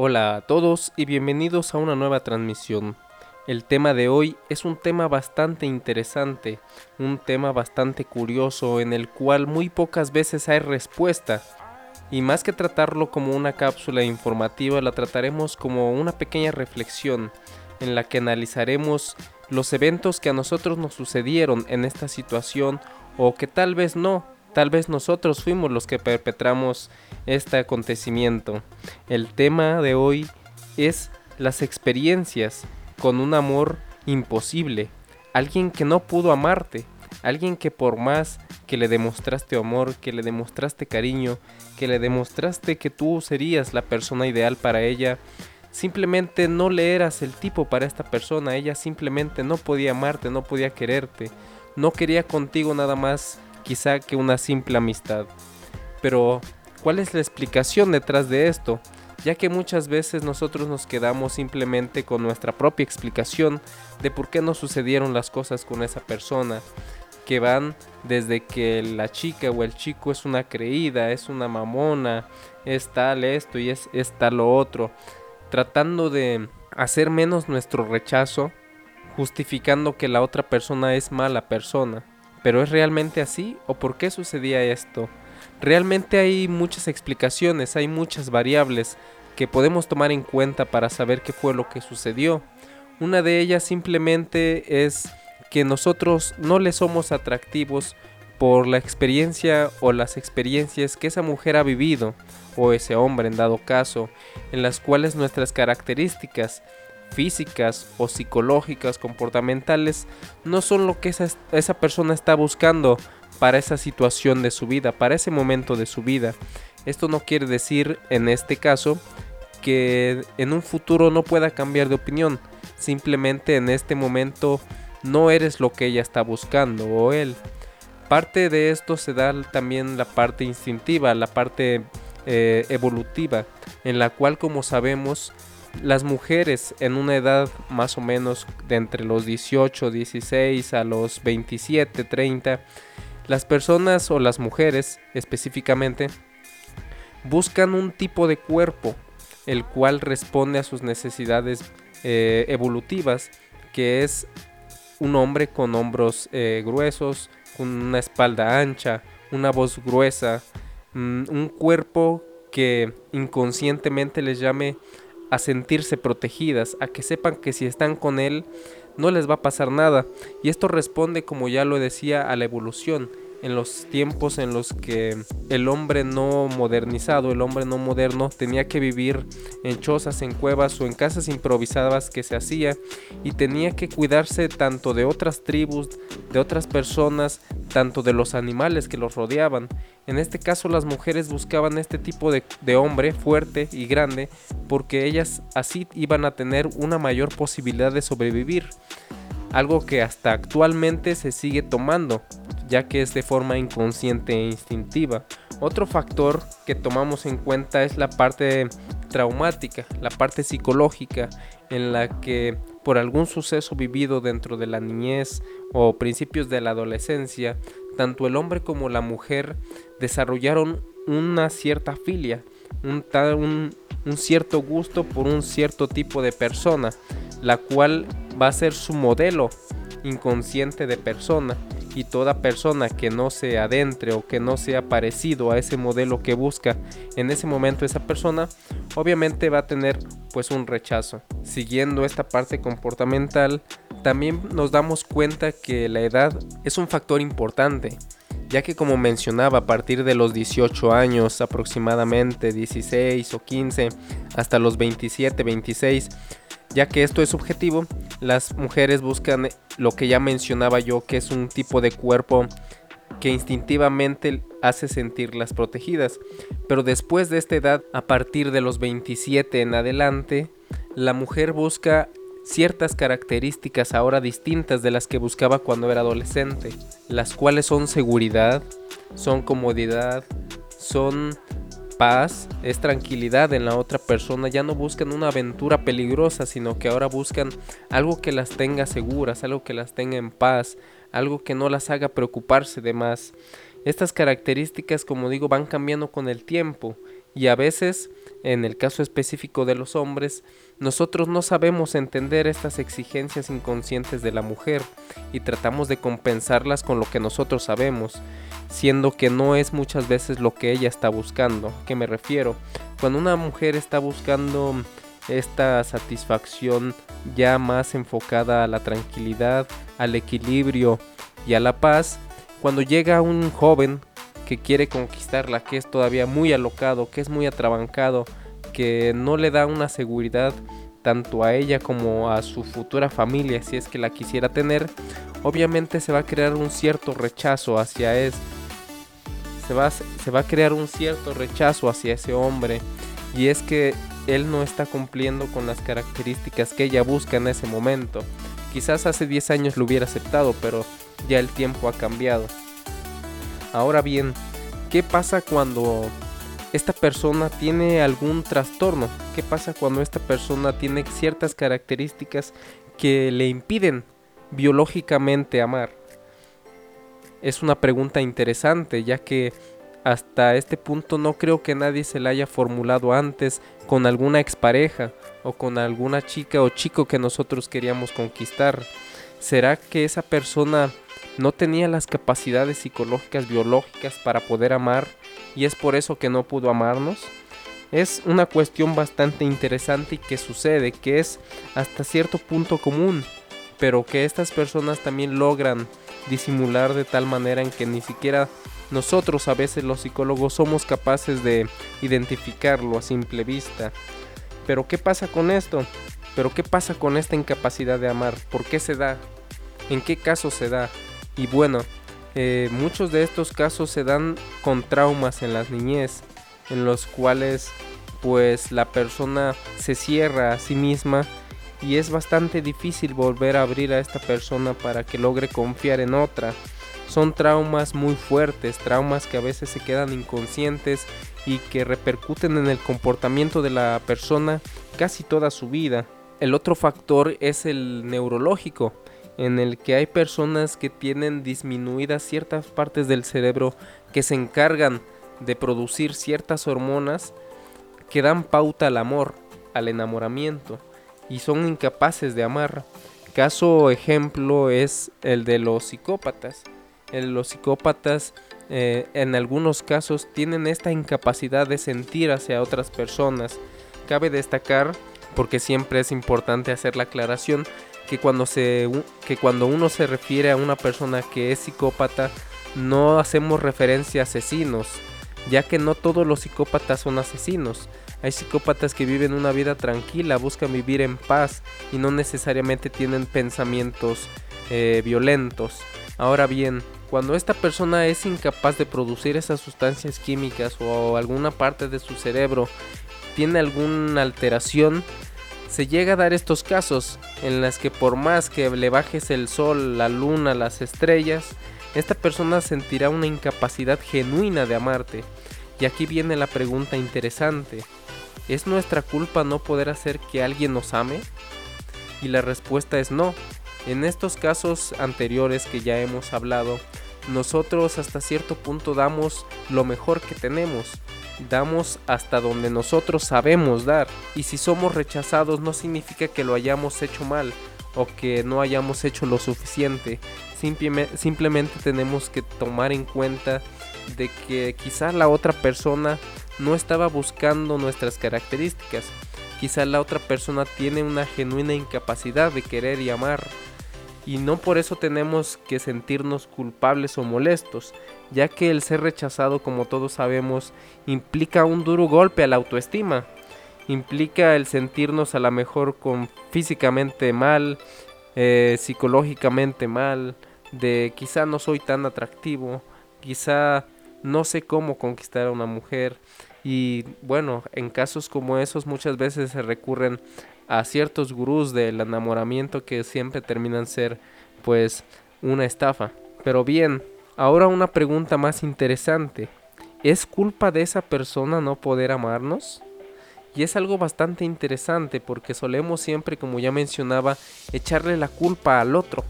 Hola a todos y bienvenidos a una nueva transmisión. El tema de hoy es un tema bastante interesante, un tema bastante curioso en el cual muy pocas veces hay respuesta. Y más que tratarlo como una cápsula informativa, la trataremos como una pequeña reflexión en la que analizaremos los eventos que a nosotros nos sucedieron en esta situación o que tal vez no, Tal vez nosotros fuimos los que perpetramos este acontecimiento. El tema de hoy es las experiencias con un amor imposible. Alguien que no pudo amarte. Alguien que por más que le demostraste amor, que le demostraste cariño, que le demostraste que tú serías la persona ideal para ella, simplemente no le eras el tipo para esta persona. Ella simplemente no podía amarte, no podía quererte. No quería contigo nada más quizá que una simple amistad. Pero, ¿cuál es la explicación detrás de esto? Ya que muchas veces nosotros nos quedamos simplemente con nuestra propia explicación de por qué no sucedieron las cosas con esa persona, que van desde que la chica o el chico es una creída, es una mamona, es tal esto y es, es tal lo otro, tratando de hacer menos nuestro rechazo, justificando que la otra persona es mala persona. ¿Pero es realmente así o por qué sucedía esto? Realmente hay muchas explicaciones, hay muchas variables que podemos tomar en cuenta para saber qué fue lo que sucedió. Una de ellas simplemente es que nosotros no le somos atractivos por la experiencia o las experiencias que esa mujer ha vivido, o ese hombre en dado caso, en las cuales nuestras características físicas o psicológicas, comportamentales, no son lo que esa, esa persona está buscando para esa situación de su vida, para ese momento de su vida. Esto no quiere decir, en este caso, que en un futuro no pueda cambiar de opinión. Simplemente en este momento no eres lo que ella está buscando o él. Parte de esto se da también la parte instintiva, la parte eh, evolutiva, en la cual como sabemos las mujeres en una edad más o menos de entre los 18, 16 a los 27, 30, las personas o las mujeres específicamente buscan un tipo de cuerpo el cual responde a sus necesidades eh, evolutivas, que es un hombre con hombros eh, gruesos, con una espalda ancha, una voz gruesa, mm, un cuerpo que inconscientemente les llame a sentirse protegidas, a que sepan que si están con él no les va a pasar nada. Y esto responde, como ya lo decía, a la evolución en los tiempos en los que el hombre no modernizado, el hombre no moderno, tenía que vivir en chozas, en cuevas o en casas improvisadas que se hacía y tenía que cuidarse tanto de otras tribus, de otras personas, tanto de los animales que los rodeaban. En este caso las mujeres buscaban este tipo de, hombre fuerte y grande porque ellas así iban a tener una mayor posibilidad de sobrevivir algo que hasta actualmente se sigue tomando ya que es de forma inconsciente e instintiva. Otro factor que tomamos en cuenta es la parte traumática, la parte psicológica, en la que por algún suceso vivido dentro de la niñez o principios de la adolescencia, tanto el hombre como la mujer desarrollaron una cierta filia, un, cierto gusto por un cierto tipo de persona, la cual va a ser su modelo inconsciente de persona y toda persona que no se adentre o que no sea parecido a ese modelo que busca en ese momento esa persona, obviamente va a tener pues un rechazo. Siguiendo esta parte comportamental, también nos damos cuenta que la edad es un factor importante, ya que como mencionaba a partir de los 18 años aproximadamente 16 o 15 hasta los 27, 26 ya que esto es subjetivo, las mujeres buscan lo que ya mencionaba yo, que es un tipo de cuerpo que instintivamente hace sentirlas protegidas. Pero después de esta edad, a partir de los 27 en adelante, la mujer busca ciertas características ahora distintas de las que buscaba cuando era adolescente, las cuales son seguridad, son comodidad, son paz, es tranquilidad en la otra persona. Ya no buscan una aventura peligrosa, sino que ahora buscan algo que las tenga seguras, algo que las tenga en paz, algo que no las haga preocuparse de más. Estas características, como digo, van cambiando con el tiempo y a veces en el caso específico de los hombres, nosotros no sabemos entender estas exigencias inconscientes de la mujer y tratamos de compensarlas con lo que nosotros sabemos, siendo que no es muchas veces lo que ella está buscando. ¿Qué me refiero? Cuando una mujer está buscando esta satisfacción ya más enfocada a la tranquilidad, al equilibrio y a la paz, cuando llega un joven que quiere conquistarla, que es todavía muy alocado, que es muy atrabancado, que no le da una seguridad tanto a ella como a su futura familia si es que la quisiera tener, obviamente se va a crear un cierto rechazo hacia es se va, se va a crear un cierto rechazo hacia ese hombre y es que él no está cumpliendo con las características que ella busca en ese momento. Quizás hace 10 años lo hubiera aceptado, pero ya el tiempo ha cambiado. Ahora bien, ¿qué pasa cuando esta persona tiene algún trastorno? ¿Qué pasa cuando esta persona tiene ciertas características que le impiden biológicamente amar? Es una pregunta interesante, ya que hasta este punto no creo que nadie se la haya formulado antes con alguna expareja o con alguna chica o chico que nosotros queríamos conquistar. ¿Será que esa persona no tenía las capacidades psicológicas biológicas para poder amar y es por eso que no pudo amarnos? Es una cuestión bastante interesante y que sucede, que es hasta cierto punto común, pero que estas personas también logran disimular de tal manera en que ni siquiera nosotros a veces los psicólogos somos capaces de identificarlo a simple vista. Pero ¿qué pasa con esto? ¿Pero qué pasa con esta incapacidad de amar? ¿Por qué se da? ¿En qué caso se da? Y bueno, eh, muchos de estos casos se dan con traumas en las niñez, en los cuales pues la persona se cierra a sí misma y es bastante difícil volver a abrir a esta persona para que logre confiar en otra. Son traumas muy fuertes, traumas que a veces se quedan inconscientes y que repercuten en el comportamiento de la persona casi toda su vida. El otro factor es el neurológico en el que hay personas que tienen disminuidas ciertas partes del cerebro que se encargan de producir ciertas hormonas que dan pauta al amor, al enamoramiento, y son incapaces de amar. Caso ejemplo es el de los psicópatas. los psicópatas eh, en algunos casos tienen esta incapacidad de sentir hacia otras personas. Cabe destacar, porque siempre es importante hacer la aclaración, que cuando, se, que cuando uno se refiere a una persona que es psicópata, no hacemos referencia a asesinos, ya que no todos los psicópatas son asesinos. Hay psicópatas que viven una vida tranquila, buscan vivir en paz y no necesariamente tienen pensamientos eh, violentos. Ahora bien, cuando esta persona es incapaz de producir esas sustancias químicas o alguna parte de su cerebro tiene alguna alteración, se llega a dar estos casos en las que por más que le bajes el sol, la luna, las estrellas, esta persona sentirá una incapacidad genuina de amarte. Y aquí viene la pregunta interesante. ¿Es nuestra culpa no poder hacer que alguien nos ame? Y la respuesta es no. En estos casos anteriores que ya hemos hablado, nosotros hasta cierto punto damos lo mejor que tenemos, damos hasta donde nosotros sabemos dar. Y si somos rechazados no significa que lo hayamos hecho mal o que no hayamos hecho lo suficiente. Simplemente, tenemos que tomar en cuenta de que quizás la otra persona no estaba buscando nuestras características. Quizás la otra persona tiene una genuina incapacidad de querer y amar y no por eso tenemos que sentirnos culpables o molestos, ya que el ser rechazado, como todos sabemos, implica un duro golpe a la autoestima, implica el sentirnos a lo mejor con físicamente mal, eh, psicológicamente mal, de quizá no soy tan atractivo, quizá no sé cómo conquistar a una mujer y bueno, en casos como esos muchas veces se recurren a ciertos gurús del enamoramiento que siempre terminan ser pues una estafa. Pero bien, ahora una pregunta más interesante. ¿Es culpa de esa persona no poder amarnos? Y es algo bastante interesante porque solemos siempre, como ya mencionaba, echarle la culpa al otro.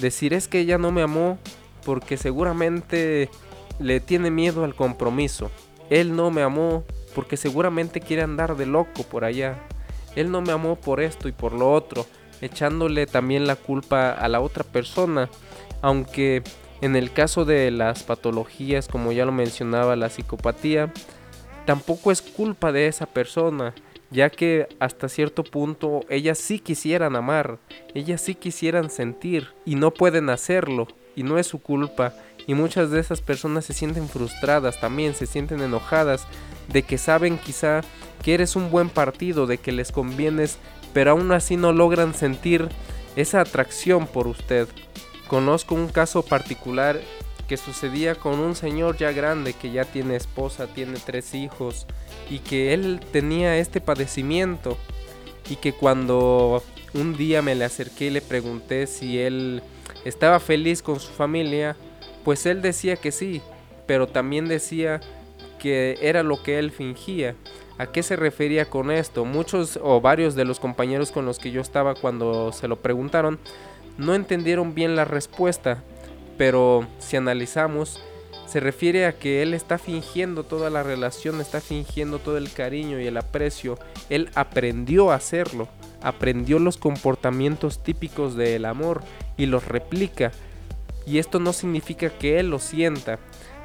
Decir es que ella no me amó porque seguramente le tiene miedo al compromiso. Él no me amó porque seguramente quiere andar de loco por allá. Él no me amó por esto y por lo otro, echándole también la culpa a la otra persona, aunque en el caso de las patologías, como ya lo mencionaba, la psicopatía, tampoco es culpa de esa persona, ya que hasta cierto punto ellas sí quisieran amar, ellas sí quisieran sentir y no pueden hacerlo y no es su culpa y muchas de esas personas se sienten frustradas también, se sienten enojadas de que saben quizá que eres un buen partido, de que les convienes, pero aún así no logran sentir esa atracción por usted. Conozco un caso particular que sucedía con un señor ya grande que ya tiene esposa, tiene tres hijos y que él tenía este padecimiento y que cuando un día me le acerqué y le pregunté si él estaba feliz con su familia, pues él decía que sí, pero también decía que era lo que él fingía. ¿A qué se refería con esto? Muchos o varios de los compañeros con los que yo estaba cuando se lo preguntaron no entendieron bien la respuesta, pero si analizamos, se refiere a que él está fingiendo toda la relación, está fingiendo todo el cariño y el aprecio. Él aprendió a hacerlo, aprendió los comportamientos típicos del amor y los replica. Y esto no significa que él lo sienta,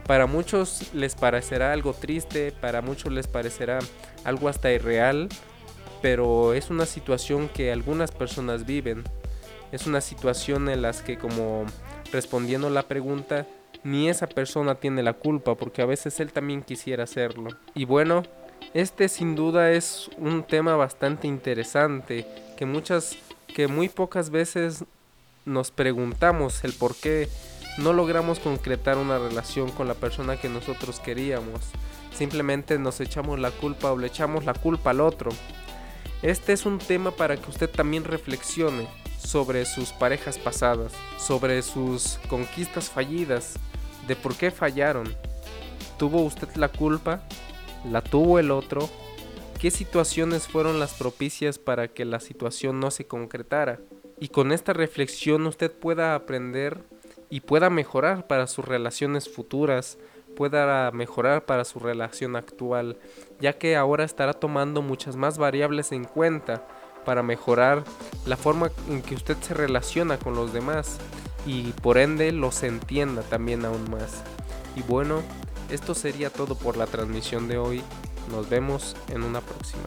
para muchos les parecerá algo triste, para muchos les parecerá algo hasta irreal, pero es una situación que algunas personas viven. Es una situación en las que como respondiendo la pregunta, ni esa persona tiene la culpa porque a veces él también quisiera hacerlo. Y bueno, este sin duda es un tema bastante interesante que muchas que muy pocas veces nos preguntamos el por qué no logramos concretar una relación con la persona que nosotros queríamos. Simplemente nos echamos la culpa o le echamos la culpa al otro. Este es un tema para que usted también reflexione sobre sus parejas pasadas, sobre sus conquistas fallidas, de por qué fallaron. ¿Tuvo usted la culpa? ¿La tuvo el otro? ¿Qué situaciones fueron las propicias para que la situación no se concretara? Y con esta reflexión usted pueda aprender y pueda mejorar para sus relaciones futuras, pueda mejorar para su relación actual, ya que ahora estará tomando muchas más variables en cuenta para mejorar la forma en que usted se relaciona con los demás y por ende los entienda también aún más. Y bueno, esto sería todo por la transmisión de hoy. Nos vemos en una próxima.